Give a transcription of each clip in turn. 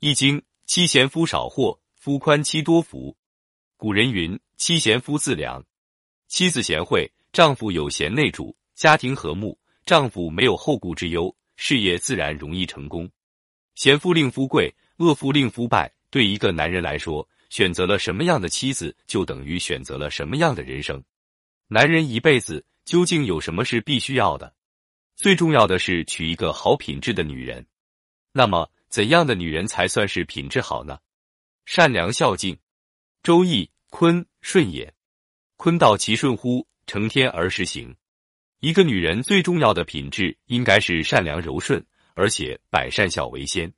易经》：妻贤夫少祸，夫宽妻多福。古人云：“妻贤夫自良。”妻子贤惠，丈夫有贤内助，家庭和睦，丈夫没有后顾之忧，事业自然容易成功。贤夫令夫贵，恶夫令夫败。对一个男人来说，选择了什么样的妻子，就等于选择了什么样的人生。男人一辈子究竟有什么是必须要的？最重要的是娶一个好品质的女人。那么，怎样的女人才算是品质好呢？善良孝敬。周易坤顺也，坤道其顺乎？成天而时行。一个女人最重要的品质应该是善良柔顺，而且百善孝为先。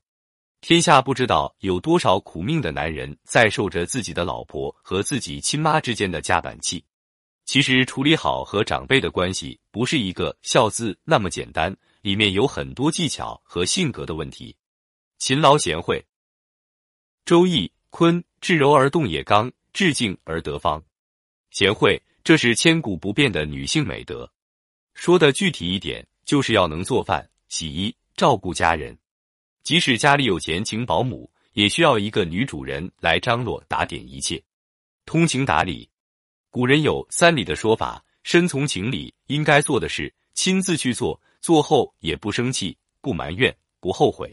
天下不知道有多少苦命的男人在受着自己的老婆和自己亲妈之间的夹板气。其实处理好和长辈的关系，不是一个孝字那么简单，里面有很多技巧和性格的问题。勤劳贤惠。周易坤，至柔而动也刚，至静而得方。贤惠，这是千古不变的女性美德。说的具体一点，就是要能做饭、洗衣、照顾家人。即使家里有钱请保姆，也需要一个女主人来张罗打点一切。通情达理，古人有三礼的说法：身从情理，应该做的事亲自去做，做后也不生气、不埋怨、不后悔；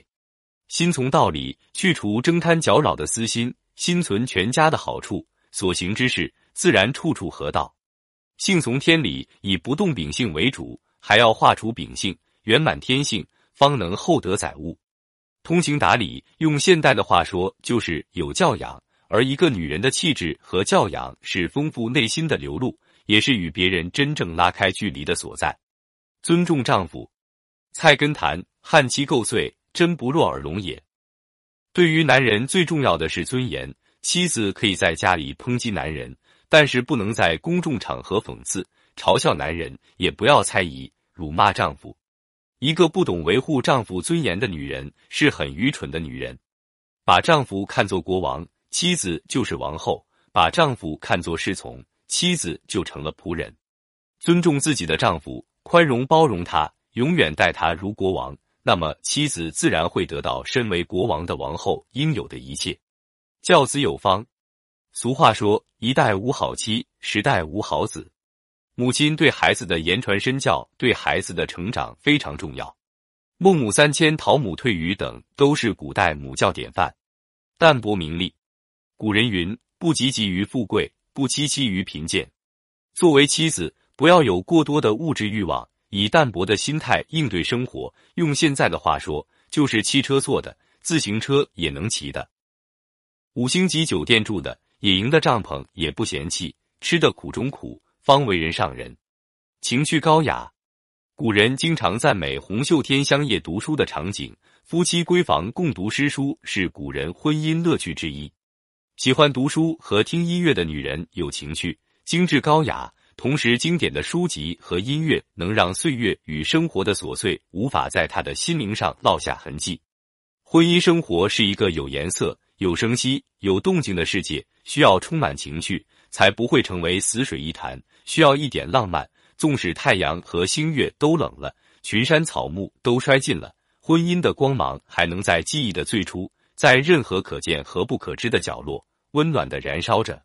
心从道理，去除争贪搅扰的私心，心存全家的好处，所行之事自然处处合道；性从天理，以不动秉性为主，还要化除秉性，圆满天性，方能厚德载物。通情达理，用现代的话说，就是有教养。而一个女人的气质和教养，是丰富内心的流露，也是与别人真正拉开距离的所在。尊重丈夫，菜根谭：汉妻构碎，真不若耳聋也。对于男人，最重要的是尊严。妻子可以在家里抨击男人，但是不能在公众场合讽刺、嘲笑男人，也不要猜疑、辱骂丈夫。一个不懂维护丈夫尊严的女人是很愚蠢的女人，把丈夫看作国王，妻子就是王后；把丈夫看作侍从，妻子就成了仆人。尊重自己的丈夫，宽容包容他，永远待他如国王，那么妻子自然会得到身为国王的王后应有的一切。教子有方，俗话说：一代无好妻，十代无好子。母亲对孩子的言传身教，对孩子的成长非常重要。孟母三迁、陶母退鱼等都是古代母教典范。淡泊名利，古人云：“不汲汲于富贵，不戚戚于贫贱。”作为妻子，不要有过多的物质欲望，以淡泊的心态应对生活。用现在的话说，就是汽车坐的，自行车也能骑的，五星级酒店住的，野营的帐篷也不嫌弃，吃的苦中苦。方为人上人，情趣高雅。古人经常赞美红袖添香夜读书的场景，夫妻闺房共读诗书是古人婚姻乐趣之一。喜欢读书和听音乐的女人有情趣、精致高雅，同时经典的书籍和音乐能让岁月与生活的琐碎无法在他的心灵上烙下痕迹。婚姻生活是一个有颜色、有声息、有动静的世界，需要充满情趣，才不会成为死水一潭。需要一点浪漫，纵使太阳和星月都冷了，群山草木都衰尽了，婚姻的光芒还能在记忆的最初，在任何可见和不可知的角落，温暖的燃烧着。